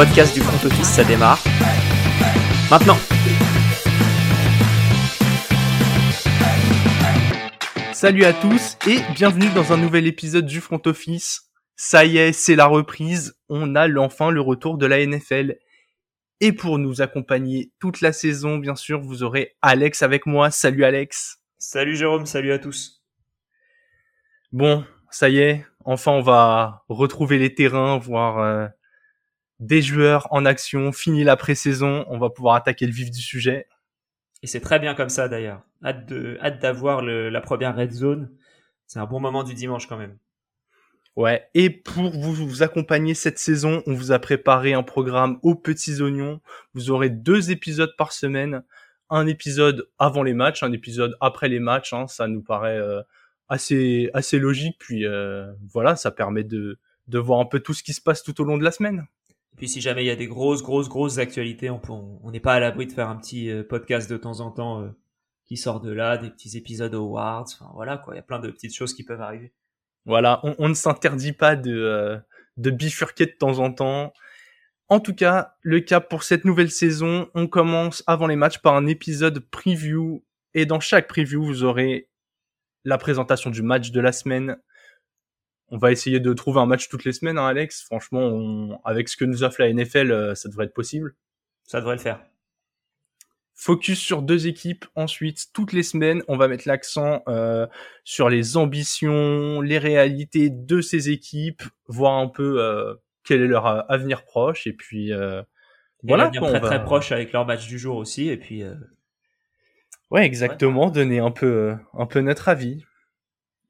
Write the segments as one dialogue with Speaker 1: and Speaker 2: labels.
Speaker 1: podcast du front office, ça démarre. Maintenant
Speaker 2: Salut à tous et bienvenue dans un nouvel épisode du front office. Ça y est, c'est la reprise. On a enfin le retour de la NFL. Et pour nous accompagner toute la saison, bien sûr, vous aurez Alex avec moi. Salut Alex.
Speaker 3: Salut Jérôme, salut à tous.
Speaker 2: Bon, ça y est, enfin on va retrouver les terrains, voir euh, des joueurs en action, fini la pré-saison, on va pouvoir attaquer le vif du sujet.
Speaker 3: Et c'est très bien comme ça d'ailleurs. Hâte de, hâte d'avoir la première red zone. C'est un bon moment du dimanche quand même.
Speaker 2: Ouais. Et pour vous, vous accompagner cette saison, on vous a préparé un programme aux petits oignons. Vous aurez deux épisodes par semaine. Un épisode avant les matchs, un épisode après les matchs. Hein. Ça nous paraît euh, assez assez logique. Puis euh, voilà, ça permet de de voir un peu tout ce qui se passe tout au long de la semaine.
Speaker 3: Et puis si jamais il y a des grosses, grosses, grosses actualités, on n'est pas à l'abri de faire un petit euh, podcast de temps en temps euh, qui sort de là, des petits épisodes awards, enfin voilà quoi, il y a plein de petites choses qui peuvent arriver.
Speaker 2: Voilà, on, ne s'interdit pas euh, de bifurquer de temps en temps. En tout cas, le cap pour cette nouvelle saison, on commence avant les matchs par un épisode preview. Et dans chaque preview, vous aurez la présentation du match de la semaine, on va essayer de trouver un match toutes les semaines, hein, Alex. Franchement, avec ce que nous offre la NFL, euh, ça devrait être possible.
Speaker 3: Ça devrait le faire.
Speaker 2: Focus sur deux équipes. Ensuite, toutes les semaines, on va mettre l'accent euh, sur les ambitions, les réalités de ces équipes, voir un peu euh, quel est leur avenir proche. Et puis
Speaker 3: voilà, très va... très proche avec leur match du jour aussi. Et puis
Speaker 2: ouais, exactement. Donner un peu un peu notre avis.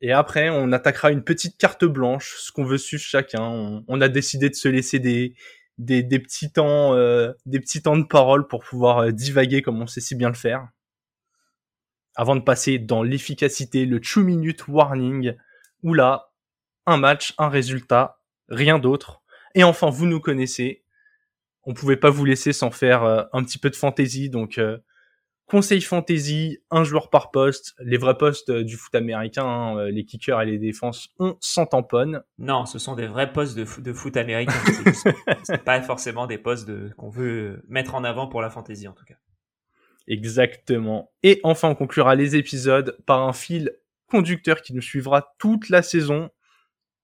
Speaker 2: Et après, on attaquera une petite carte blanche, ce qu'on veut suivre chacun. On, a décidé de se laisser des, des, petits temps, euh, des petits temps de parole pour pouvoir euh, divaguer comme on sait si bien le faire. Avant de passer dans l'efficacité, le two minute warning, où là, un match, un résultat, rien d'autre. Et enfin, vous nous connaissez. On pouvait pas vous laisser sans faire euh, un petit peu de fantaisie, donc conseil fantasy, un joueur par poste, les vrais postes du foot américain, hein, euh, les kickers et les défenses, on s'en tamponne.
Speaker 3: Non, ce sont des vrais postes de, foot, de foot américain. c'est pas forcément des postes de, qu'on veut mettre en avant pour la fantasy en tout cas.
Speaker 2: Exactement. Et enfin, on conclura les épisodes par un fil conducteur qui nous suivra toute la saison,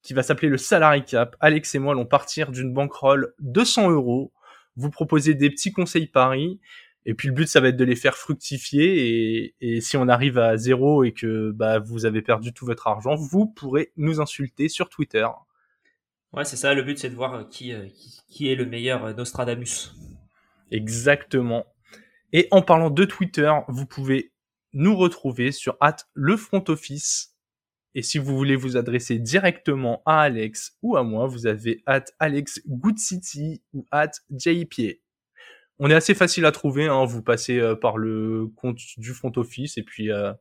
Speaker 2: qui va s'appeler le salary cap. Alex et moi allons partir d'une bankroll de 100 euros, vous proposer des petits conseils paris, et puis le but, ça va être de les faire fructifier. Et, si on arrive à zéro et que bah, vous avez perdu tout votre argent, vous pourrez nous insulter sur Twitter.
Speaker 3: Ouais, c'est ça. Le but, c'est de voir euh, qui, qui, est le meilleur euh, Nostradamus.
Speaker 2: Exactement. Et en parlant de Twitter, vous pouvez nous retrouver sur at le front office. Et si vous voulez vous adresser directement à Alex ou à moi, vous avez at Alex Good City ou at JPA on est assez facile à trouver. Hein. Vous passez euh, par le compte du front office et puis euh,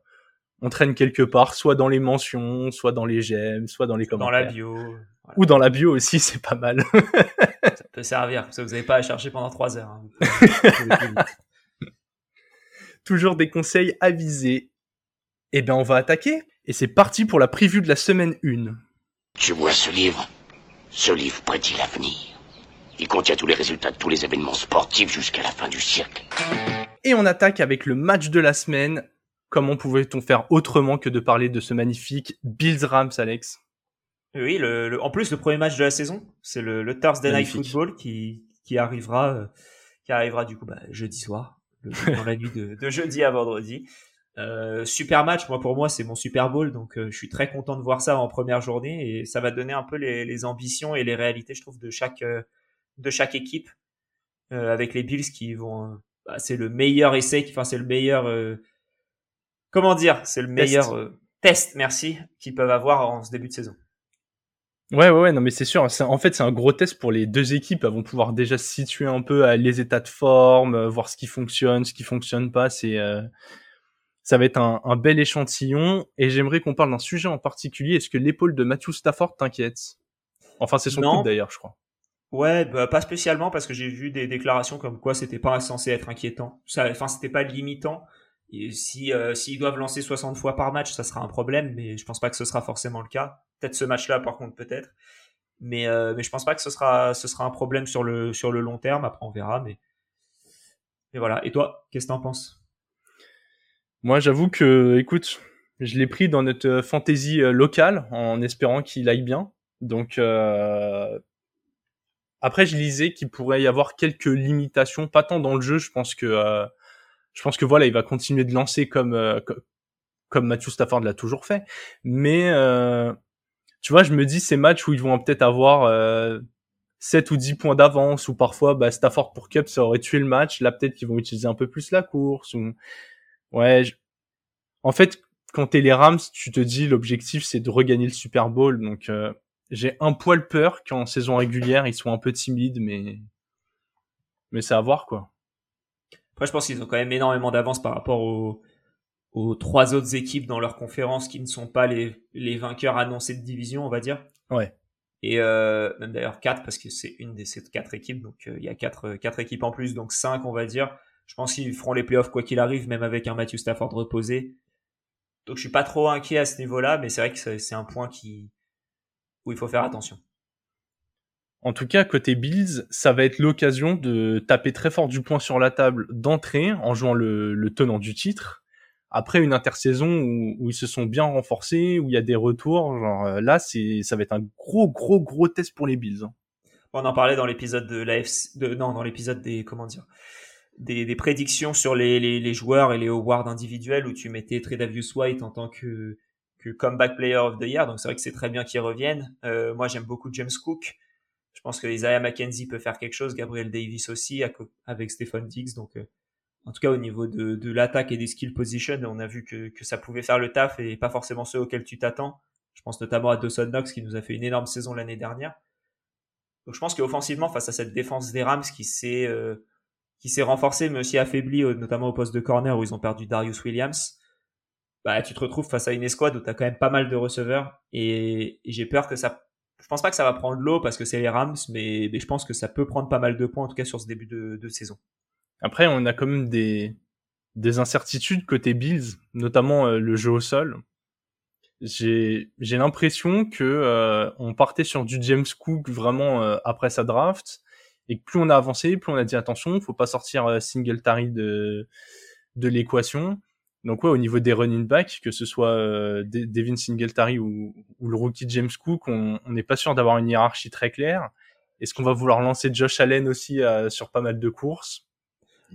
Speaker 2: on traîne quelque part, soit dans les mentions, soit dans les j'aime, soit dans les commentaires.
Speaker 3: Dans la bio.
Speaker 2: Ou dans la bio aussi, c'est pas mal.
Speaker 3: ça peut servir, parce que vous n'avez pas à chercher pendant trois heures. Hein.
Speaker 2: Toujours des conseils avisés. Eh bien, on va attaquer. Et c'est parti pour la preview de la semaine 1.
Speaker 4: Tu vois ce livre Ce livre prédit l'avenir. Il contient tous les résultats de tous les événements sportifs jusqu'à la fin du siècle.
Speaker 2: Et on attaque avec le match de la semaine. Comment pouvait-on faire autrement que de parler de ce magnifique Bills Rams, Alex?
Speaker 3: Oui, le, en plus le premier match de la saison, c'est le, le, Thursday Night Football qui, qui arrivera, euh, qui arrivera du coup bah, jeudi soir, dans la nuit de, de, jeudi à vendredi. Euh, super match, moi pour moi c'est mon Super Bowl, donc euh, je suis très content de voir ça en première journée et ça va donner un peu les, les ambitions et les réalités, je trouve, de chaque euh, de chaque équipe euh, avec les Bills qui vont euh, bah, c'est le meilleur essai enfin c'est le meilleur euh, comment dire c'est le meilleur test merci qu'ils peuvent avoir en ce début de saison
Speaker 2: Ouais, ouais, ouais, non, mais c'est sûr. En fait, c'est un gros test pour les deux équipes. Elles vont pouvoir déjà se situer un peu à les états de forme, voir ce qui fonctionne, ce qui fonctionne pas. C'est, ça va être un, un, bel échantillon. Et j'aimerais qu'on parle d'un sujet en particulier. Est-ce que l'épaule de Matthew Stafford t'inquiète? Enfin, c'est son coup d'ailleurs, je crois.
Speaker 3: Ouais, bah, pas spécialement parce que j'ai vu des déclarations comme quoi c'était pas censé être inquiétant. Enfin, c'était pas limitant. Si euh, s'ils doivent lancer 60 fois par match, ça sera un problème, mais je pense pas que ce sera forcément le cas. Peut-être ce match-là, par contre, peut-être. Mais, euh, je pense pas que ce sera, un problème sur le, long terme. Après, on verra. Mais, voilà. Et toi, qu'est-ce que t'en penses?
Speaker 2: Moi, j'avoue que, écoute, je l'ai pris dans notre euh, locale en espérant qu'il aille bien. Donc. Après, je lisais qu'il pourrait y avoir quelques limitations, pas tant dans le jeu. Je pense que, euh... je pense que voilà, il va continuer de lancer comme, euh, comme Matthew Stafford l'a toujours fait. Mais euh, tu vois, je me dis ces matchs où ils vont peut-être avoir euh, 7 ou 10 points d'avance, ou parfois bah, Stafford pour Cup, ça aurait tué le match. Là, peut-être qu'ils vont utiliser un peu plus la course. Ou... Ouais, en fait, quand t'es les Rams, tu te dis l'objectif c'est de regagner le Super Bowl. Donc euh, j'ai un poil peur qu'en saison régulière ils soient un peu timides, mais mais c'est à voir quoi.
Speaker 3: Après, je pense qu'ils ont quand même énormément d'avance par rapport aux, aux trois autres équipes dans leur conférence qui ne sont pas les, les vainqueurs annoncés de division, on va dire.
Speaker 2: Ouais.
Speaker 3: Et euh, même d'ailleurs quatre parce que c'est une des ces quatre équipes, donc euh, il y a quatre quatre équipes en plus, donc cinq on va dire. Je pense qu'ils feront les playoffs quoi qu'il arrive, même avec un Matthew Stafford reposé. Donc je suis pas trop inquiet à ce niveau-là, mais c'est vrai que c'est un point qui où il faut faire attention.
Speaker 2: En tout cas, côté Bills, ça va être l'occasion de taper très fort du point sur la table d'entrée en jouant le, le tenant du titre après une intersaison où, où, ils se sont bien renforcés, où il y a des retours, genre euh, là, c'est ça va être un gros gros gros test pour les Bills. Hein.
Speaker 3: On en parlait dans l'épisode de l'AFC, de non, dans l'épisode des comment dire, des, des prédictions sur les, les, les, joueurs et les awards individuels où tu mettais Tredavious White en tant que comeback player of the year. Donc c'est vrai que c'est très bien qu'ils reviennent. Euh, moi j'aime beaucoup James Cook. Je pense que Isaiah McKenzie peut faire quelque chose, Gabriel Davis aussi avec Stephen Diggs. Donc euh, en tout cas au niveau de, de l'attaque et des skill position, on a vu que, que, ça pouvait faire le taf et pas forcément ceux auxquels tu t'attends. Je pense notamment à Dawson Knox qui nous a fait une énorme saison l'année dernière. Donc je pense qu'offensivement, face à cette défense des Rams qui s'est euh, qui s'est renforcée mais aussi affaiblie, notamment au poste de corner où ils ont perdu Darius Williams, bah tu te retrouves face à une escouade où tu as quand même pas mal de receveurs et, j'ai peur que ça je pense pas que ça va prendre l'eau parce que c'est les Rams, mais, je pense que ça peut prendre pas mal de points en tout cas sur ce début de, saison.
Speaker 2: Après, on a quand même des, des incertitudes côté Bills, notamment euh, le jeu au sol. J'ai l'impression que euh, on partait sur du James Cook vraiment euh, après sa draft et plus on a avancé, plus on a dit attention, faut pas sortir euh, Singletary de de l'équation. Donc ouais, au niveau des running backs, que ce soit euh, Devin Singletary ou, ou, le rookie James Cook, on n'est pas sûr d'avoir une hiérarchie très claire. Est-ce qu'on va vouloir lancer Josh Allen aussi sur pas mal de courses?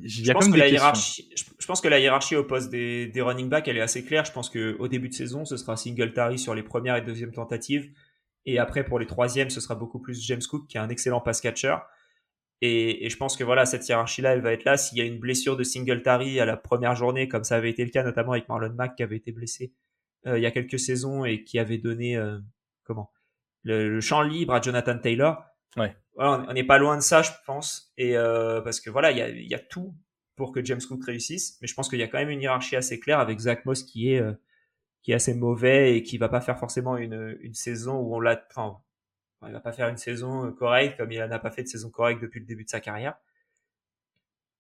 Speaker 3: Je pense, que la hiérarchie, je pense que la hiérarchie au poste des, des running backs, elle est assez claire. Je pense que au début de saison, ce sera Singletary sur les premières et deuxièmes tentatives. Et après, pour les troisièmes, ce sera beaucoup plus James Cook, qui est un excellent pass catcher. Et, et je pense que voilà, cette hiérarchie-là, elle va être là. S'il y a une blessure de Singletary à la première journée, comme ça avait été le cas notamment avec Marlon Mack, qui avait été blessé euh, il y a quelques saisons et qui avait donné euh, comment le, le champ libre à Jonathan Taylor.
Speaker 2: Ouais
Speaker 3: on n'est pas loin de ça, je pense. Et euh, parce que voilà, il y a, y a, tout pour que James Cook réussisse, mais je pense qu'il y a quand même une hiérarchie assez claire avec Zach Moss qui est euh, qui est assez mauvais et qui va pas faire forcément une, une saison où on l'a. Enfin, il va pas faire une saison euh, correcte comme il n'a pas fait de saison correcte depuis le début de sa carrière.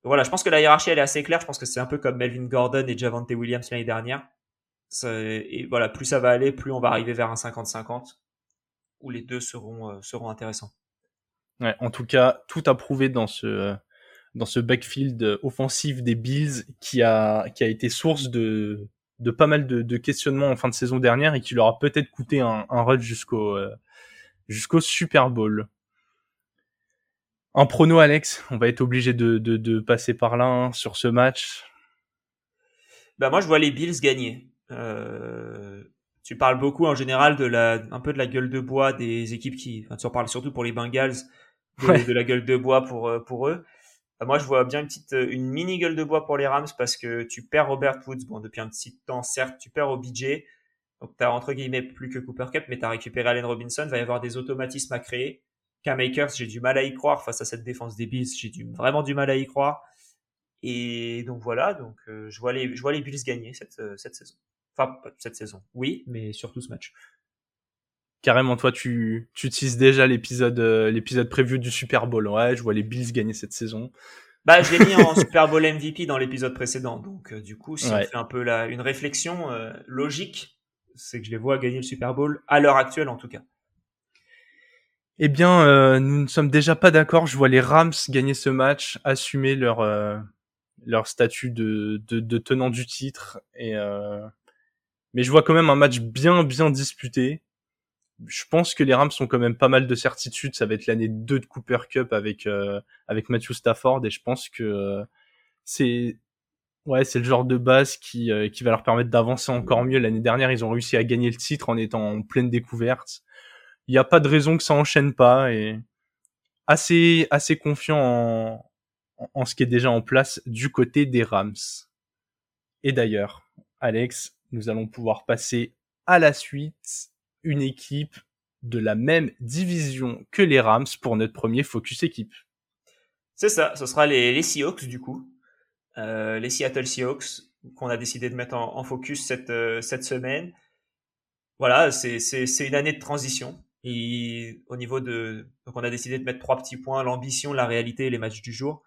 Speaker 3: Voilà, je pense que la hiérarchie elle est assez claire. Je pense que c'est un peu comme Melvin Gordon et Javante Williams l'année dernière. Et voilà, plus ça va aller, plus on va arriver vers un 50-50 où les deux seront euh, seront intéressants.
Speaker 2: Ouais, en tout cas, tout a prouvé dans ce dans ce backfield offensif des Bills qui a qui a été source de de pas mal de, de questionnements en fin de saison dernière et qui leur a peut-être coûté un, un run jusqu'au euh, jusqu'au Super Bowl. Un prono, Alex, on va être obligé de, de, de passer par là hein, sur ce match.
Speaker 3: Bah moi, je vois les Bills gagner. Euh, tu parles beaucoup en général de la, un peu de la gueule de bois des équipes qui, enfin, tu en parles surtout pour les Bengals, de, ouais. de la gueule de bois pour, euh, pour eux. Euh, moi, je vois bien une petite, euh, une mini gueule de bois pour les Rams parce que tu perds Robert Woods, bon, depuis un petit temps, certes, tu perds OBJ. Donc, tu as entre guillemets plus que Cooper Cup, mais tu as récupéré Allen Robinson. Il va y avoir des automatismes à créer. Cam Makers, j'ai du mal à y croire face à cette défense des Bills. J'ai du, vraiment du mal à y croire. Et donc voilà, donc euh, je vois les, je vois les Bills gagner cette, cette saison. Enfin, cette saison, oui, mais surtout ce match
Speaker 2: carrément toi tu tu utilises déjà l'épisode euh, l'épisode prévu du Super Bowl ouais je vois les Bills gagner cette saison
Speaker 3: bah je l'ai mis en Super Bowl MVP dans l'épisode précédent donc euh, du coup si ouais. on fait un peu la une réflexion euh, logique c'est que je les vois gagner le Super Bowl à l'heure actuelle en tout cas
Speaker 2: Eh bien, euh, nous ne sommes déjà pas d'accord. Je vois les Rams gagner ce match, assumer leur euh, leur statut de, de, de, tenant du titre. Et euh... mais je vois quand même un match bien bien disputé. Je pense que les Rams sont quand même pas mal de certitude. Ça va être l'année 2 de Cooper Cup avec euh, avec Matthew Stafford et je pense que euh, c'est ouais c'est le genre de base qui qui va leur permettre d'avancer encore mieux. L'année dernière, ils ont réussi à gagner le titre en étant en pleine découverte il n'y a pas de raison que ça enchaîne pas et assez assez confiant en, en ce qui est déjà en place du côté des Rams. Et d'ailleurs, Alex, nous allons pouvoir passer à la suite une équipe de la même division que les Rams pour notre premier focus équipe.
Speaker 3: C'est ça, ce sera les, les Seahawks du coup, euh, les Seattle Seahawks qu'on a décidé de mettre en, focus cette, euh, cette semaine. Voilà, c'est une année de transition. Et au niveau de, donc on a décidé de mettre trois petits points l'ambition, la réalité et les matchs du jour.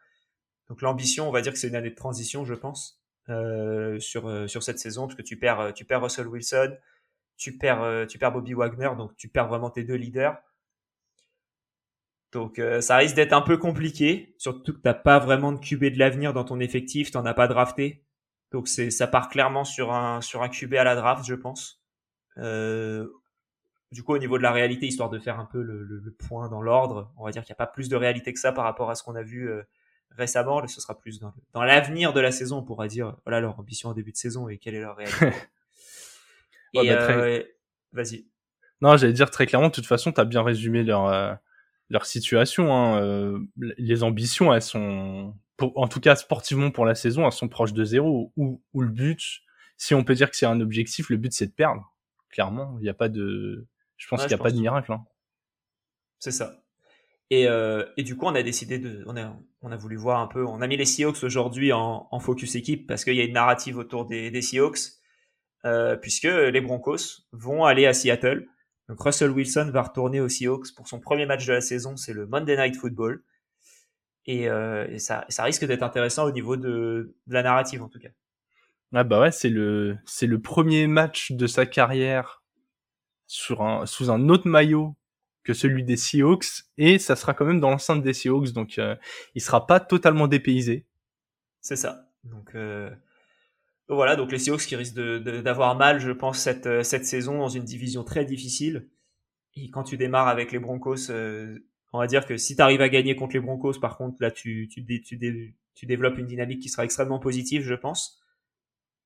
Speaker 3: Donc l'ambition, on va dire que c'est une année de transition, je pense, euh, sur euh, sur cette saison, parce que tu perds euh, tu perds Russell Wilson, tu perds euh, tu perds Bobby Wagner, donc tu perds vraiment tes deux leaders. Donc ça risque d'être un peu compliqué, surtout que t'as pas vraiment de QB de l'avenir dans ton effectif, t'en as pas drafté. Donc c'est ça part clairement sur un sur un QB à la draft, je pense. Euh, du coup, au niveau de la réalité, histoire de faire un peu le, le, le point dans l'ordre, on va dire qu'il n'y a pas plus de réalité que ça par rapport à ce qu'on a vu euh, récemment. Ce sera plus dans, dans l'avenir de la saison, on pourra dire voilà leur ambition au début de saison et quelle est leur réalité.
Speaker 2: Ouais, bah, très-
Speaker 3: euh, vas-y.
Speaker 2: Non, j'allais dire très clairement, de toute façon, tu as bien résumé leur, euh, leur situation. Hein. euh, les ambitions, elles sont, pour, en tout cas sportivement pour la saison, elles sont proches de zéro. Ou, ou le but, si on peut dire que c'est un objectif, le but c'est de perdre. Clairement, il n'y a pas de... Je pense
Speaker 3: Ouais,
Speaker 2: qu'il n'y a pas de miracle. Hein.
Speaker 3: C'est ça. Et, euh, et du coup, on a décidé de, on a, on a voulu voir un peu, on a mis les Seahawks aujourd'hui en, en focus équipe parce qu'il y a une narrative autour des, des Seahawks, euh, puisque les Broncos vont aller à Seattle. Donc Russell Wilson va retourner aux Seahawks pour son premier match de la saison, c'est le Monday Night Football. Et, euh, et ça, ça risque d'être intéressant au niveau de, de la narrative en tout cas.
Speaker 2: Ah bah ouais, c'est le, c'est le premier match de sa carrière sur un, sous un autre maillot que celui des Seahawks et ça sera quand même dans l'enceinte des Seahawks donc euh, il sera pas totalement dépaysé.
Speaker 3: C'est ça. Donc euh, voilà, donc les Seahawks qui risquent d'avoir mal, je pense, cette, euh, cette saison dans une division très difficile. Et quand tu démarres avec les Broncos, euh, on va dire que si tu arrives à gagner contre les Broncos, par contre, là, tu, tu, tu, tu développes une dynamique qui sera extrêmement positive, je pense.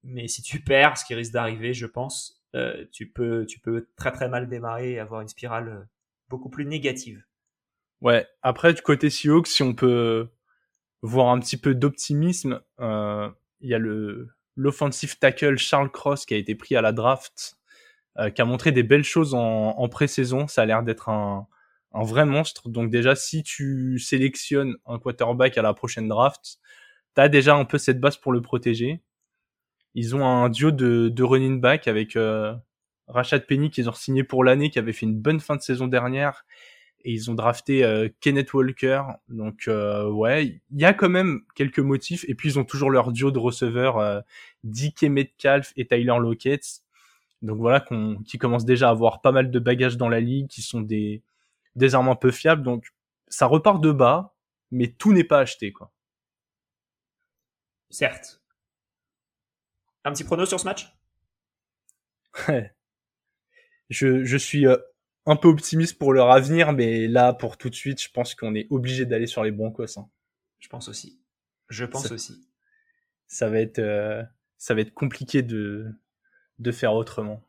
Speaker 3: Mais si tu perds, ce qui risque d'arriver, je pense, euh, tu, peux, tu peux très très mal démarrer et avoir une spirale euh, beaucoup plus négative.
Speaker 2: Ouais, après du côté Seahawks, si on peut voir un petit peu d'optimisme, il y a le l'offensive tackle Charles Cross qui a été pris à la draft, euh, qui a montré des belles choses en, en pré-saison. Ça a l'air d'être un, un vrai monstre. Donc déjà, si tu sélectionnes un quarterback à la prochaine draft, t'as déjà un peu cette base pour le protéger. Ils ont un duo de, running back avec euh, Rashad Penny qu'ils ont signé pour l'année, qui avait fait une bonne fin de saison dernière et ils ont drafté euh, Kenneth Walker. Donc euh, ouais, il y a quand même quelques motifs. Et puis ils ont toujours leur duo de receveurs, euh, DK Metcalf et Tyler Lockett. Donc voilà, qu'on, qui commencent déjà à avoir pas mal de bagages dans la ligue, qui sont des, des armes un peu fiables. Donc ça repart de bas, mais tout n'est pas acheté quoi.
Speaker 3: Certes. Un petit prono sur ce match?
Speaker 2: Je, je suis euh, un peu optimiste pour leur avenir, mais là pour tout de suite, je pense qu'on est obligé d'aller sur les Broncos. Hein.
Speaker 3: Je pense aussi. Je pense
Speaker 2: Ça-
Speaker 3: aussi.
Speaker 2: Ça va être, euh, ça va être compliqué de, de faire autrement.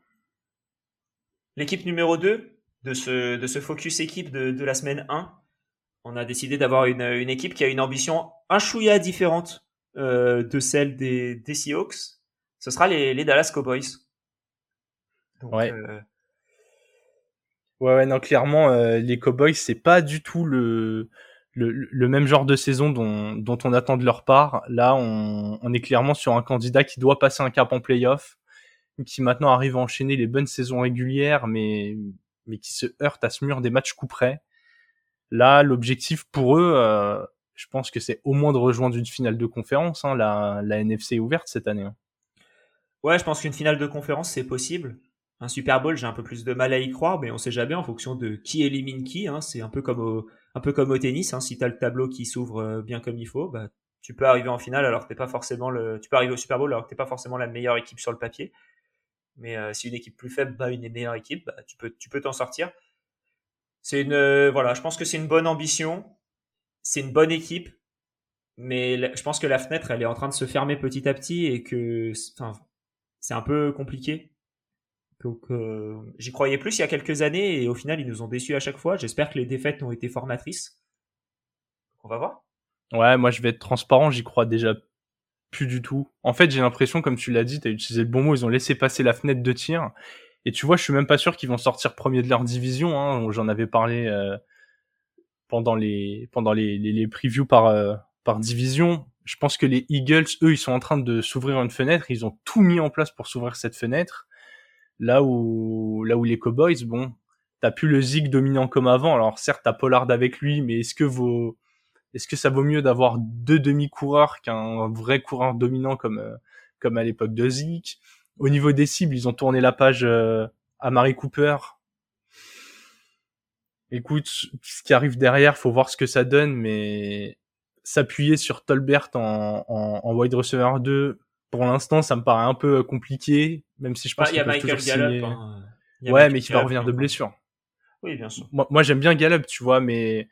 Speaker 3: L'équipe numéro 2 de ce, de ce focus équipe de, de la semaine 1, on a décidé d'avoir une, une équipe qui a une ambition un chouïa différente euh, de celle des, des Seahawks. Ce sera les, les Dallas Cowboys. Donc,
Speaker 2: Ouais.
Speaker 3: euh,
Speaker 2: Ouais, ouais, non, clairement, euh, les Cowboys, c'est pas du tout le, le, le même genre de saison dont, dont on attend de leur part. Là, on, on est clairement sur un candidat qui doit passer un cap en playoff, qui maintenant arrive à enchaîner les bonnes saisons régulières, mais, mais qui se heurte à ce mur des matchs coup près. Là, l'objectif pour eux, euh, je pense que c'est au moins de rejoindre une finale de conférence. Hein. La, la NFC est ouverte cette année. hein.
Speaker 3: ouais, je pense qu'une finale de conférence, c'est possible. Un Super Bowl, j'ai un peu plus de mal à y croire, mais on sait jamais en fonction de qui élimine qui. Hein. C'est un peu comme au, un peu comme au tennis. Hein. Si tu as le tableau qui s'ouvre euh, bien comme il faut, bah, tu peux arriver en finale alors que t'es pas forcément le, tu peux arriver au Super Bowl alors que t'es pas forcément la meilleure équipe sur le papier. Mais euh, si une équipe plus faible bat une des meilleures équipes, bah, tu peux, tu peux t'en sortir. C'est une, euh, voilà, je pense que c'est une bonne ambition, c'est une bonne équipe, mais je pense que la fenêtre, elle est en train de se fermer petit à petit et que, c'est un peu compliqué. Donc, euh, j'y croyais plus il y a quelques années et au final, ils nous ont déçus à chaque fois. J'espère que les défaites ont été formatrices. On va voir.
Speaker 2: Ouais, moi je vais être transparent, j'y crois déjà plus du tout. En fait, j'ai l'impression, comme tu l'as dit, tu as utilisé le bon mot, ils ont laissé passer la fenêtre de tir. Et tu vois, je suis même pas sûr qu'ils vont sortir premier de leur division. Hein. J'en avais parlé euh, pendant les pendant les, les, previews par euh, par division. Je pense que les Eagles, eux, ils sont en train de s'ouvrir une fenêtre. Ils ont tout mis en place pour s'ouvrir cette fenêtre. Là où là où les Cowboys, bon, t'as plus le zig dominant comme avant. Alors certes, t'as Pollard avec lui, mais est-ce que vos est-ce que ça vaut mieux d'avoir deux demi-coureurs qu'un vrai coureur dominant comme euh, comme à l'époque de Zeke? Au niveau des cibles, ils ont tourné la page euh, à Marie Cooper. Écoute, ce qui arrive derrière, faut voir ce que ça donne, mais s'appuyer sur Tolbert en, en, en, wide receiver 2, pour l'instant, ça me paraît un peu compliqué, même si je pense
Speaker 3: bah, qu'il y a Michael Gallup. Hein.
Speaker 2: ouais, mais qui va revenir de blessure.
Speaker 3: Oui, bien sûr.
Speaker 2: Moi, moi j'aime bien Gallup, tu vois, mais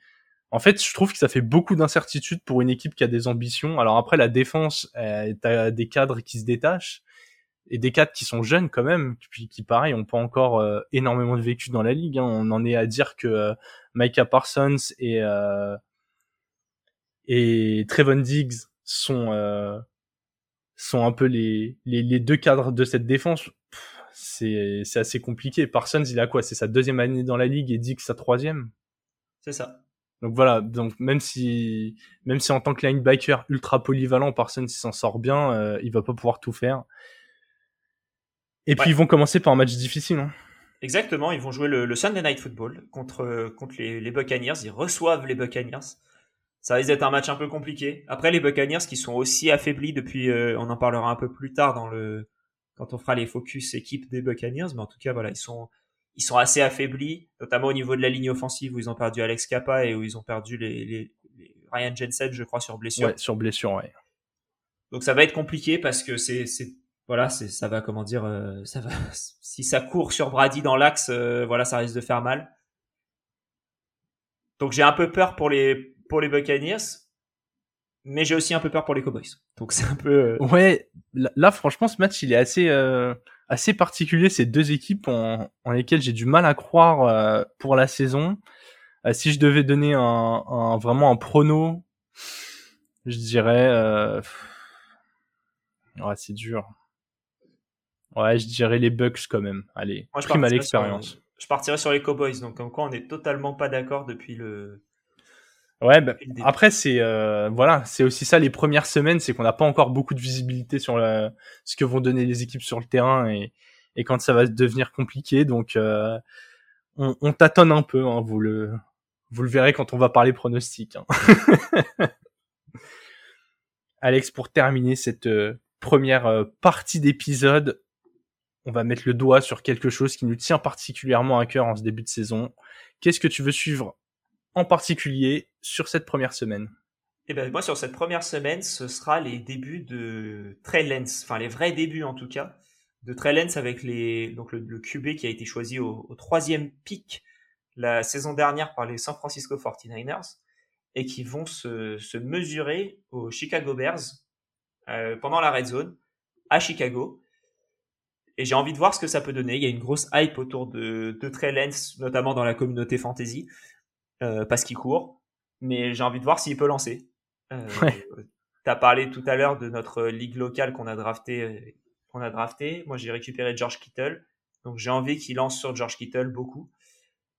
Speaker 2: en fait, je trouve que ça fait beaucoup d'incertitudes pour une équipe qui a des ambitions. Alors après, la défense, euh, t'as des cadres qui se détachent et des cadres qui sont jeunes quand même, puis qui pareil, ont pas encore euh, énormément de vécu dans la ligue. Hein. On en est à dire que euh, Micah Parsons et euh, et Trevon Diggs sont euh, sont un peu les, les, les deux cadres de cette défense. C'est c'est assez compliqué. Parsons, il a quoi? C'est sa deuxième année dans la ligue et Diggs sa troisième?
Speaker 3: C'est ça.
Speaker 2: Donc voilà, donc même si même si en tant que linebacker ultra polyvalent, personne s'en sort bien, euh, il va pas pouvoir tout faire. Et puis ils vont commencer par un match difficile. Hein.
Speaker 3: Exactement, ils vont jouer le, Sunday Night Football contre contre les, les, Buccaneers. Ils reçoivent les Buccaneers. Ça risque d'être un match un peu compliqué. Après les Buccaneers qui sont aussi affaiblis depuis, euh, on en parlera un peu plus tard dans le quand on fera les focus équipe des Buccaneers, mais en tout cas voilà, ils sont ils sont assez affaiblis, notamment au niveau de la ligne offensive où ils ont perdu Alex Kappa et où ils ont perdu les, les, Ryan Jensen, je crois, sur blessure.
Speaker 2: Ouais, sur blessure, ouais.
Speaker 3: Donc ça va être compliqué parce que c'est, c'est voilà, c'est, ça va, comment dire, euh, ça va, si ça court sur Brady dans l'axe, euh, voilà, ça risque de faire mal. Donc j'ai un peu peur pour les, pour les Buccaneers, mais j'ai aussi un peu peur pour les Cowboys. Donc c'est un peu.
Speaker 2: Euh, ouais, là, franchement, ce match, il est assez assez particulier ces deux équipes en, en lesquelles j'ai du mal à croire euh, pour la saison. Euh, si je devais donner un, un, vraiment un prono, je dirais euh... ouais c'est dur. Ouais, je dirais les Bucks quand même. Allez, Moi, je prime à l'expérience.
Speaker 3: Je partirais sur les Cowboys. Donc comme quoi on est totalement pas d'accord depuis le
Speaker 2: Ouais, bah, après c'est euh, voilà, c'est aussi ça les premières semaines, c'est qu'on n'a pas encore beaucoup de visibilité sur ce que vont donner les équipes sur le terrain et, et quand ça va devenir compliqué, donc euh, on, on, tâtonne un peu, hein, vous le vous le verrez quand on va parler pronostic. Hein. Alex, pour terminer cette euh, première partie d'épisode, on va mettre le doigt sur quelque chose qui nous tient particulièrement à cœur en ce début de saison. Qu'est-ce que tu veux suivre en particulier sur cette première semaine
Speaker 3: Eh ben moi sur cette première semaine, ce sera les débuts de Trey Lance, enfin les vrais débuts en tout cas de Trey Lance avec les donc le, QB qui a été choisi au, troisième pick la saison dernière par les San Francisco 49ers et qui vont se, mesurer aux Chicago Bears euh, pendant la red zone à Chicago. Et j'ai envie de voir ce que ça peut donner. Il y a une grosse hype autour de, de Trey Lance, notamment dans la communauté fantasy. Euh, parce qu'il court, mais j'ai envie de voir s'il peut lancer. Euh, Tu as parlé tout à l'heure de notre ligue locale qu'on a drafté. Euh, qu'on a drafté. Moi, j'ai récupéré George Kittle, donc j'ai envie qu'il lance sur George Kittle beaucoup.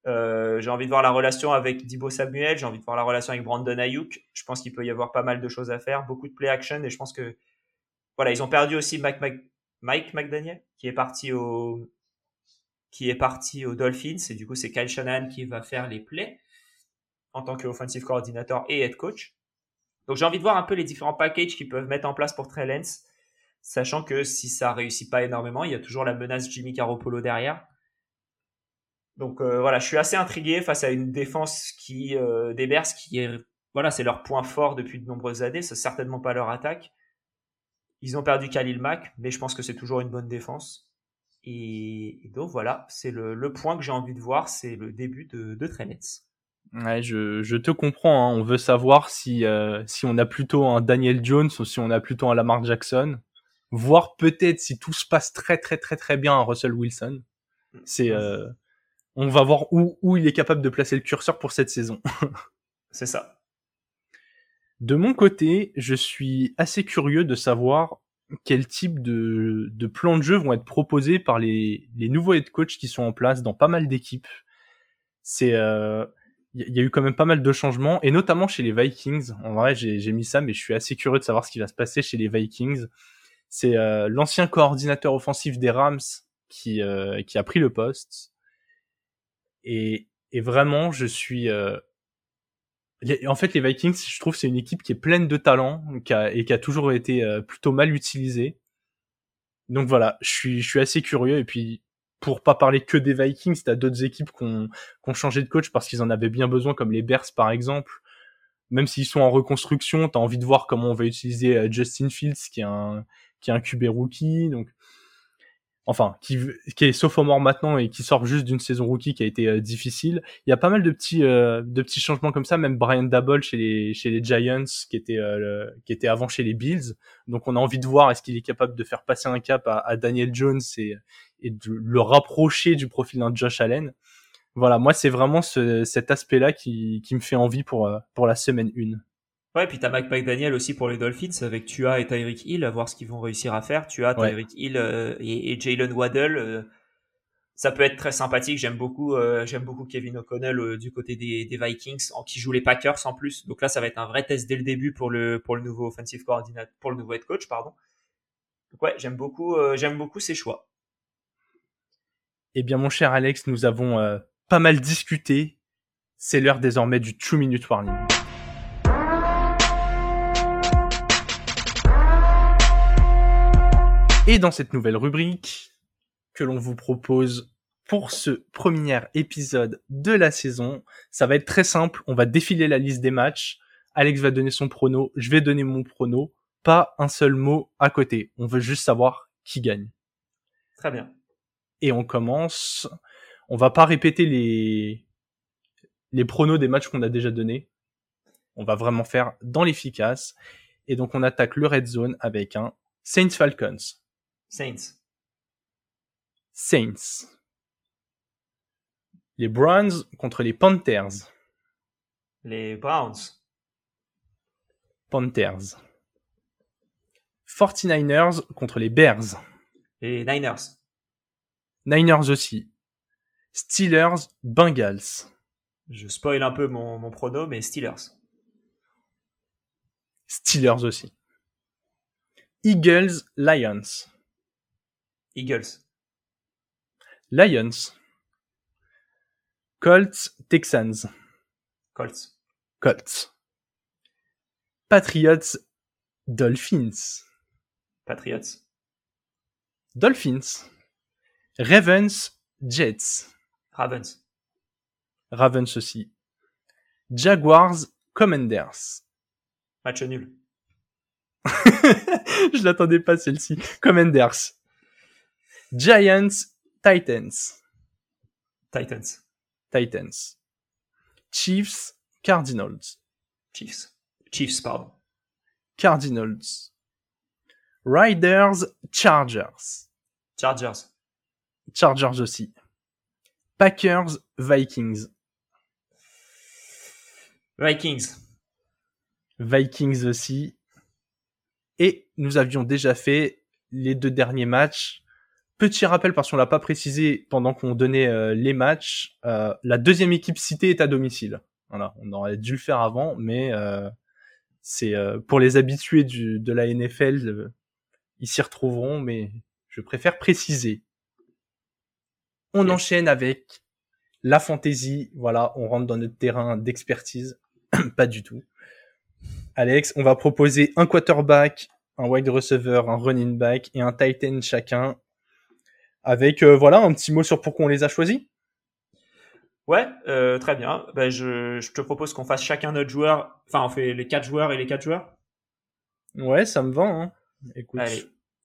Speaker 3: Euh, j'ai envie de voir la relation avec Dibo Samuel, j'ai envie de voir la relation avec Brandon Ayuk. Je pense qu'il peut y avoir pas mal de choses à faire, beaucoup de play action, et je pense que voilà, ils ont perdu aussi Mike, Mike McDaniel, qui est parti au qui est parti aux Dolphins, et du coup c'est Kyle Shanahan qui va faire les plays en tant qu'offensive coordinator et head coach. Donc j'ai envie de voir un peu les différents packages qu'ils peuvent mettre en place pour Trey sachant que si ça réussit pas énormément, il y a toujours la menace Jimmy Garoppolo derrière. Donc euh, voilà, je suis assez intrigué face à une défense qui euh, des qui est voilà, c'est leur point fort depuis de nombreuses années, c'est certainement pas leur attaque. Ils ont perdu Khalil Mack, mais je pense que c'est toujours une bonne défense. Et, donc voilà, c'est le, point que j'ai envie de voir, c'est le début de, de
Speaker 2: Ouais, je, je, te comprends. Hein. On veut savoir si, euh, si on a plutôt un Daniel Jones ou si on a plutôt un Lamar Jackson. Voir peut-être si tout se passe très très très très bien à Russell Wilson. C'est, euh, on va voir où, où il est capable de placer le curseur pour cette saison.
Speaker 3: C'est ça.
Speaker 2: De mon côté, je suis assez curieux de savoir quel type de, de plans de jeu vont être proposés par les, les nouveaux head coachs qui sont en place dans pas mal d'équipes. C'est, euh, il y a eu quand même pas mal de changements, et notamment chez les Vikings. En vrai, j'ai mis ça, mais je suis assez curieux de savoir ce qui va se passer chez les Vikings. C'est euh, l'ancien coordinateur offensif des Rams qui, euh, qui a pris le poste. Et, et vraiment, je suis... Euh... En fait, les Vikings, je trouve, c'est une équipe qui est pleine de talent qui a, et qui a toujours été euh, plutôt mal utilisée. Donc voilà, je suis, je suis assez curieux. Et puis, pour pas parler que des Vikings, t'as d'autres équipes qui ont, changé de coach parce qu'ils en avaient bien besoin, comme les Bears par exemple. Même s'ils sont en reconstruction, t'as envie de voir comment on va utiliser euh, Justin Fields, qui est un qui est un QB rookie. Donc enfin qui, qui est sophomore maintenant et qui sort juste d'une saison rookie qui a été euh, difficile. Il y a pas mal de petits euh, de petits changements comme ça, même Brian Dabble chez les chez les Giants qui était euh, qui était avant chez les Bills. Donc on a envie de voir est-ce qu'il est capable de faire passer un cap à, Daniel Jones et et de le rapprocher du profil d'un Josh Allen. Voilà, moi c'est vraiment ce, cet aspect-là qui, qui me fait envie pour pour la semaine 1.
Speaker 3: Ouais, puis t'as Mike McDaniel aussi pour les Dolphins avec Tua et Tyreek Hill, à voir ce qu'ils vont réussir à faire. Tua, Tyreek Hill euh, et, Jalen Waddell, euh, ça peut être très sympathique. J'aime beaucoup, euh, j'aime beaucoup Kevin O'Connell du côté des, des, Vikings, en qui joue les Packers en plus. Donc là, ça va être un vrai test dès le début pour le pour le nouveau offensive coordinateur, pour le nouveau head coach, pardon. Donc ouais, j'aime beaucoup, j'aime beaucoup ces choix.
Speaker 2: Eh bien, mon cher Alex, nous avons pas mal discuté. C'est l'heure désormais du two minute warning. Et dans cette nouvelle rubrique que l'on vous propose pour ce premier épisode de la saison, ça va être très simple. On va défiler la liste des matchs. Alex va donner son prono, je vais donner mon prono. Pas un seul mot à côté. On veut juste savoir qui gagne.
Speaker 3: Très bien.
Speaker 2: Et on commence. On va pas répéter les les pronos des matchs qu'on a déjà donnés. On va vraiment faire dans l'efficace. Et donc on attaque le red zone avec un Saints Falcons.
Speaker 3: Saints.
Speaker 2: Saints. Les Browns contre les Panthers.
Speaker 3: Les Browns.
Speaker 2: Panthers. 49ers contre les Bears.
Speaker 3: Les Niners.
Speaker 2: Niners aussi. Steelers, Bengals.
Speaker 3: Je spoil un peu mon, mon prono, mais Steelers.
Speaker 2: Steelers aussi. Eagles, Lions.
Speaker 3: Eagles.
Speaker 2: Lions. Colts, Texans.
Speaker 3: Colts.
Speaker 2: Colts. Patriots, Dolphins.
Speaker 3: Patriots.
Speaker 2: Dolphins. Ravens, Jets.
Speaker 3: Ravens.
Speaker 2: Ravens aussi. Jaguars, Commanders.
Speaker 3: Match nul.
Speaker 2: Je l'attendais pas celle-ci. Commanders. Giants, Titans.
Speaker 3: Titans.
Speaker 2: Titans. Chiefs, Cardinals.
Speaker 3: Chiefs. Chiefs, pardon.
Speaker 2: Cardinals. Riders, Chargers.
Speaker 3: Chargers.
Speaker 2: Chargers aussi. Packers, Vikings.
Speaker 3: Vikings.
Speaker 2: Vikings aussi. Et nous avions déjà fait les deux derniers matchs. Petit rappel parce qu'on l'a pas précisé pendant qu'on donnait euh, les matchs, euh, la deuxième équipe citée est à domicile. Voilà, on aurait dû le faire avant, mais euh, c'est pour les habitués du, de la NFL, ils s'y retrouveront, mais je préfère préciser. On enchaîne avec la fantasy. Voilà, on rentre dans notre terrain d'expertise. pas du tout. Alex, on va proposer un quarterback, un wide receiver, un running back et un tight end chacun. Avec euh, voilà un petit mot sur pourquoi on les a choisis.
Speaker 3: Ouais, euh, très bien. Ben, je, je te propose qu'on fasse chacun notre joueur. Enfin, on fait les quatre joueurs et les quatre joueurs.
Speaker 2: Ouais, ça me va. Hein. Écoute.
Speaker 3: Allez.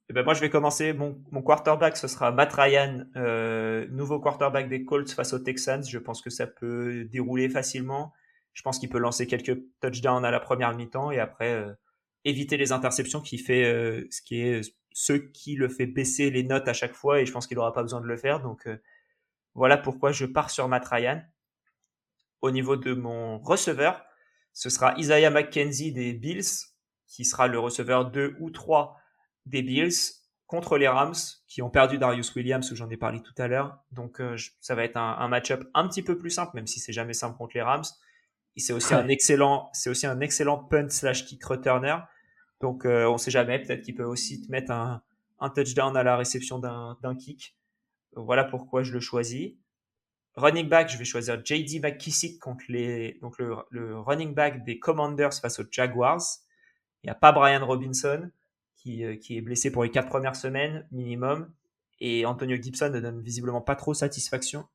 Speaker 3: Eh ben moi, je vais commencer. Mon, mon quarterback, ce sera Matt Ryan, euh, nouveau quarterback des Colts face aux Texans. Je pense que ça peut dérouler facilement. Je pense qu'il peut lancer quelques touchdowns à la première mi-temps et après euh, éviter les interceptions qui fait euh, ce qui est ce qui le fait baisser les notes à chaque fois et je pense qu'il n'aura pas besoin de le faire. Donc euh, voilà pourquoi je pars sur Matt Ryan. Au niveau de mon receveur, ce sera Isaiah McKenzie des Bills, qui sera le receveur 2 ou 3 des Bills contre les Rams, qui ont perdu Darius Williams, où j'en ai parlé tout à l'heure. Donc euh, ça va être un, un match-up un petit peu plus simple, même si c'est jamais simple contre les Rams. C'est aussi un excellent, c'est aussi un excellent punt slash kick returner. Donc euh, on sait jamais, peut-être qu'il peut aussi te mettre un, touchdown à la réception d'un kick. Voilà pourquoi je le choisis. Running back, je vais choisir JD McKissick contre donc le, running back des Commanders face aux Jaguars. Il n'y a pas Brian Robinson qui, euh, qui est blessé pour les quatre premières semaines minimum. Et Antonio Gibson ne donne visiblement pas trop satisfaction.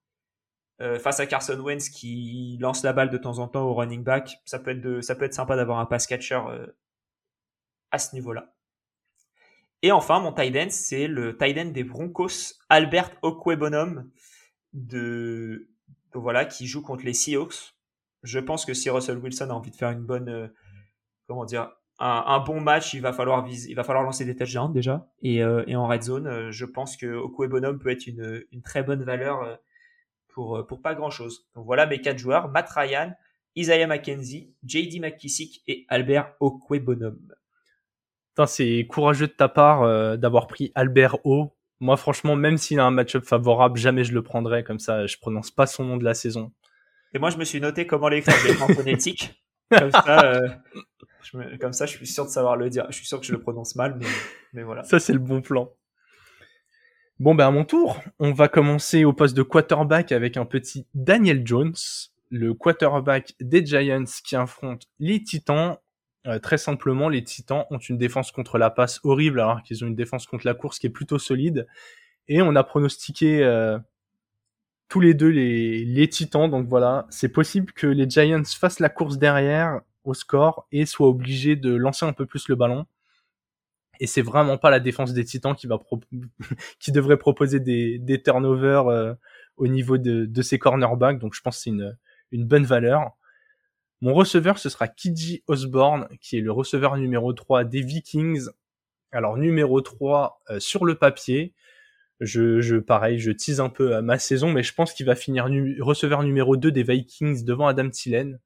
Speaker 3: Euh, face à Carson Wentz qui lance la balle de temps en temps au running back, ça peut être, de, ça peut être sympa d'avoir un pass catcher à ce niveau-là. Et enfin, mon tight end, c'est le tight end des Broncos, Albert Okwebonum, de, voilà, qui joue contre les Seahawks. Je pense que si Russell Wilson a envie de faire une bonne, euh, comment dire, un, bon match, il va falloir viser, il va falloir lancer des touchdowns déjà. Et, euh, et en red zone, euh, je pense que Okwebonum peut être une, très bonne valeur pour, pas grand chose. Voilà mes quatre joueurs, Matt Ryan, Isaiah McKenzie, JD McKissick et Albert Okwebonum.
Speaker 2: C'est courageux de ta part euh, d'avoir pris Albert O. Moi, franchement, même s'il a un match-up favorable, jamais je le prendrais comme ça. Je prononce pas son nom de la saison.
Speaker 3: Et moi, je me suis noté comment l'écrire phonétique. Comme ça, euh, je me, comme ça, je suis sûr de savoir le dire. Je suis sûr que je le prononce mal, mais, mais voilà.
Speaker 2: Ça, c'est le bon plan. Bon, ben à mon tour, on va commencer au poste de quarterback avec un petit Daniel Jones, le quarterback des Giants qui affronte les Titans. Euh, très simplement, les Titans ont une défense contre la passe horrible alors qu'ils ont une défense contre la course qui est plutôt solide. Et on a pronostiqué euh, tous les deux les, Titans. Donc voilà, c'est possible que les Giants fassent la course derrière au score et soient obligés de lancer un peu plus le ballon. Et c'est vraiment pas la défense des Titans qui va devrait proposer des, turnovers euh, au niveau de, de cornerbacks. Donc je pense que c'est une bonne valeur. Mon receveur, ce sera Kiji Osborne, qui est le receveur numéro 3 des Vikings. Alors numéro 3 euh, sur le papier. Je, je, pareil, je tease un peu à ma saison, mais je pense qu'il va finir receveur numéro 2 des Vikings devant Adam Thielen.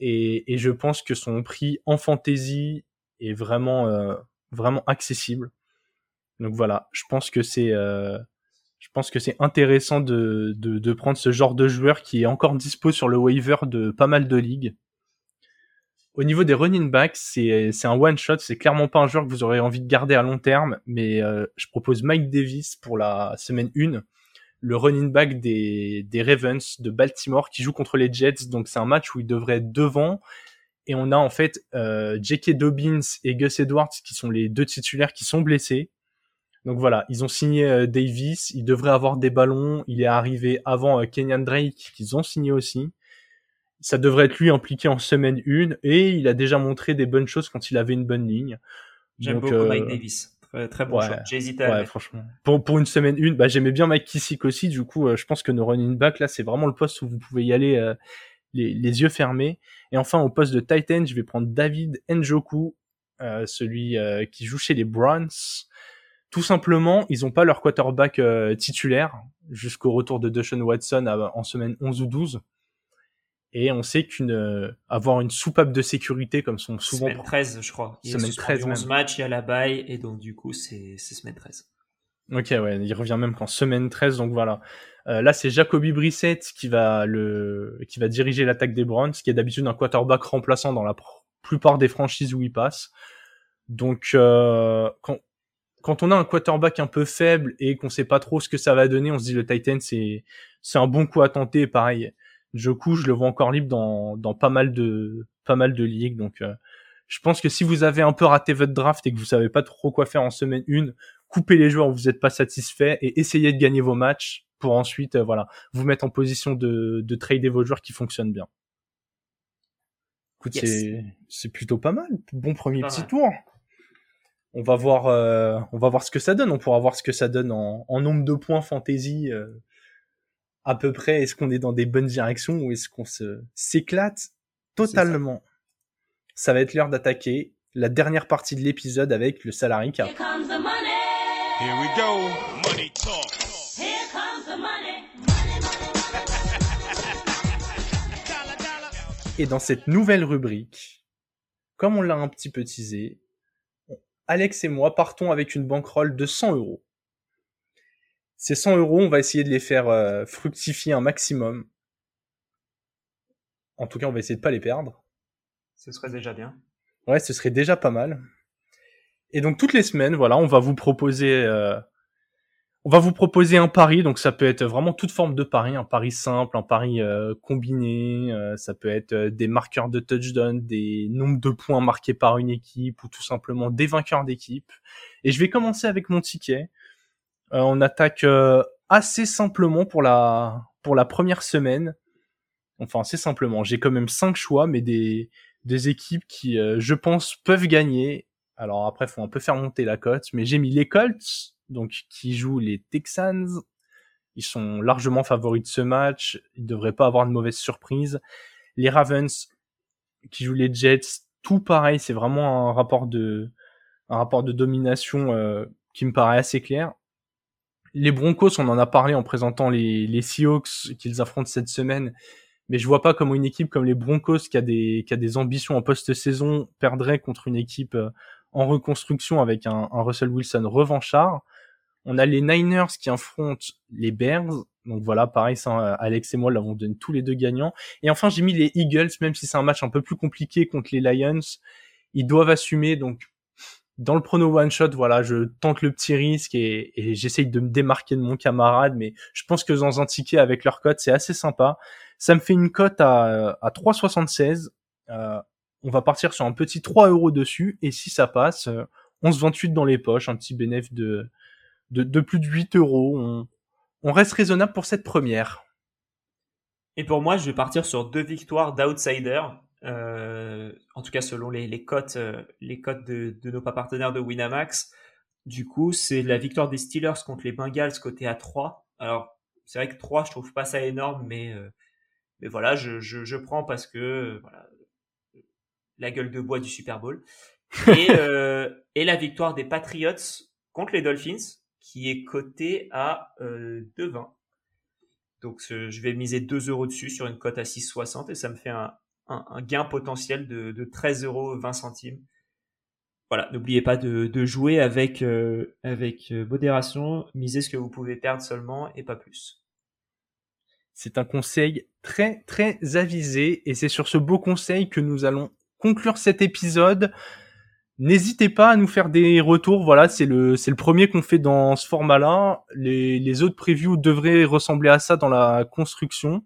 Speaker 2: Et, je pense que son prix en fantasy est vraiment, euh, vraiment accessible. Donc voilà, je pense que c'est, euh, je pense que c'est intéressant de, de, prendre ce genre de joueur qui est encore dispo sur le waiver de pas mal de ligues. Au niveau des running backs, c'est, c'est un one shot, c'est clairement pas un joueur que vous aurez envie de garder à long terme, mais euh, je propose Mike Davis pour la semaine 1, le running back des, des Ravens de Baltimore qui joue contre les Jets, donc c'est un match où il devrait être devant, et on a en fait euh, J.K. Dobbins et Gus Edwards qui sont les deux titulaires qui sont blessés. Donc voilà, ils ont signé euh, Davis, il devrait avoir des ballons, il est arrivé avant euh, Kenyan Drake qu'ils ont signé aussi. Ça devrait être lui impliqué en semaine 1 et il a déjà montré des bonnes choses quand il avait une bonne ligne.
Speaker 3: J'aime beaucoup euh... Mike Davis. Très, très bon
Speaker 2: ouais,
Speaker 3: choix. J'ai hésité
Speaker 2: à ouais, franchement. Pour, pour une semaine 1, bah, j'aimais bien Mike Kissick aussi. Du coup, euh, je pense que nos running back là, c'est vraiment le poste où vous pouvez y aller euh, les, les, yeux fermés. Et enfin, au poste de Titan, je vais prendre David Njoku, euh, celui qui joue chez les Browns tout simplement, ils n'ont pas leur quarterback euh, titulaire jusqu'au retour de Deshaun Watson en semaine 11 ou 12. Et on sait qu'une euh, avoir une soupape de sécurité comme sont souvent
Speaker 3: semaine 13 je crois. Il
Speaker 2: semaine 13
Speaker 3: 11 matchs, il y a la baille et donc du coup c'est semaine 13.
Speaker 2: OK ouais, il revient même qu'en semaine 13 donc voilà. Euh, là c'est Jacoby Brissett qui va le qui va diriger l'attaque des Browns qui est d'habitude un quarterback remplaçant dans la plupart des franchises où il passe. Donc euh, quand quand on a un quarterback un peu faible et qu'on sait pas trop ce que ça va donner, on se dit le Titan c'est c'est un bon coup à tenter. Pareil, Joku, je le vois encore libre dans dans pas mal de pas mal de ligues, donc euh, Je pense que si vous avez un peu raté votre draft et que vous savez pas trop quoi faire en semaine 1, coupez les joueurs où vous n'êtes pas satisfait et essayez de gagner vos matchs pour ensuite, euh, voilà, vous mettre en position de, de trader vos joueurs qui fonctionnent bien. Écoute, c'est plutôt pas mal. Bon premier petit tour. On va voir, euh, on va voir ce que ça donne. On pourra voir ce que ça donne en, en nombre de points fantasy. Euh, à peu près, est-ce qu'on est dans des bonnes directions ou est-ce qu'on se s'éclate totalement? Ça. va être l'heure d'attaquer la dernière partie de l'épisode avec le salarié cap. Here we go. Money talk. Et dans cette nouvelle rubrique, comme on l'a un petit peu teasé, Alex et moi partons avec une banquerolle de 100 euros. Ces 100 euros, on va essayer de les faire euh, fructifier un maximum. En tout cas, on va essayer de pas les perdre.
Speaker 3: Ce serait déjà bien.
Speaker 2: Ouais, ce serait déjà pas mal. Et donc toutes les semaines, voilà, on va vous proposer euh, on va vous proposer un pari, donc ça peut être vraiment toute forme de pari, un pari simple, un pari euh, combiné, euh, ça peut être euh, des marqueurs de touchdown, des nombres de points marqués par une équipe ou tout simplement des vainqueurs d'équipe. Et je vais commencer avec mon ticket. on attaque assez simplement pour la pour la première semaine. Enfin assez simplement, j'ai quand même cinq choix, mais des des équipes qui, je pense, peuvent gagner. Alors après, faut un peu faire monter la cote, mais j'ai mis les Colts, donc qui jouent les Texans. Ils sont largement favoris de ce match. Ils devraient pas avoir de mauvaises surprises. Les Ravens qui jouent les Jets, tout pareil. C'est vraiment un rapport de domination euh, qui me paraît assez clair. Les Broncos, on en a parlé en présentant les, Seahawks qu'ils affrontent cette semaine, mais je vois pas comment une équipe comme les Broncos qui a des ambitions en post-saison perdrait contre une équipe euh, en reconstruction avec un Russell Wilson revanchard. On a les Niners qui affrontent les Bears. Donc voilà, pareil, ça, Alex et moi l'avons donné tous les deux gagnants. Et enfin, j'ai mis les Eagles, même si c'est un match un peu plus compliqué contre les Lions. Ils doivent assumer. Donc, dans le prono one shot, voilà, je tente le petit risque et, j'essaye de me démarquer de mon camarade. Mais je pense que dans un ticket avec leur cote, c'est assez sympa. Ça me fait une cote à, à 3,76. Euh, on va partir sur un petit 3 euros dessus. Et si ça passe, 11,28 dans les poches, un petit bénéfice de de, plus de 8 euros. On, reste raisonnable pour cette première.
Speaker 3: Et pour moi, je vais partir sur deux victoires d'outsider. Euh, en tout cas, selon les, cotes, euh, les cotes de, nos pas partenaires de Winamax. Du coup, c'est la victoire des Steelers contre les Bengals côté à 3. Alors, c'est vrai que 3, je trouve pas ça énorme, mais, euh, mais voilà, je, prends parce que voilà, la gueule de bois du Super Bowl. Et, et la victoire des Patriots contre les Dolphins qui est coté à euh, 2,20. Donc je vais miser 2 euros dessus sur une cote à 6,60 et ça me fait un, gain potentiel de, de 13 euros 20 centimes. Voilà, n'oubliez pas de, jouer avec, euh, avec euh, modération, misez ce que vous pouvez perdre seulement et pas plus.
Speaker 2: C'est un conseil très très avisé et c'est sur ce beau conseil que nous allons conclure cet épisode. N'hésitez pas à nous faire des retours. Voilà, c'est le c'est le premier qu'on fait dans ce format-là. Les, les autres previews devraient ressembler à ça dans la construction.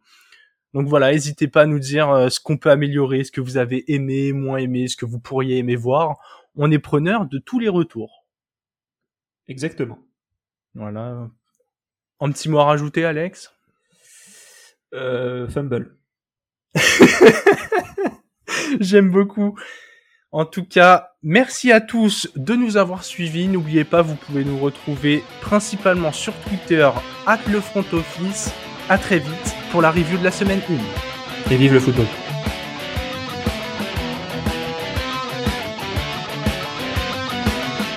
Speaker 2: Donc voilà, n'hésitez pas à nous dire euh, ce qu'on peut améliorer, ce que vous avez aimé, moins aimé, ce que vous pourriez aimer voir. On est preneur de tous les retours.
Speaker 3: Exactement.
Speaker 2: Voilà. Un petit mot à rajouter, Alex?
Speaker 3: Euh, Fumble.
Speaker 2: J'aime beaucoup. En tout cas, merci à tous de nous avoir suivis. N'oubliez pas, vous pouvez nous retrouver principalement sur Twitter, at le front office. À très vite pour la review de la semaine 1.
Speaker 3: Et vive le football.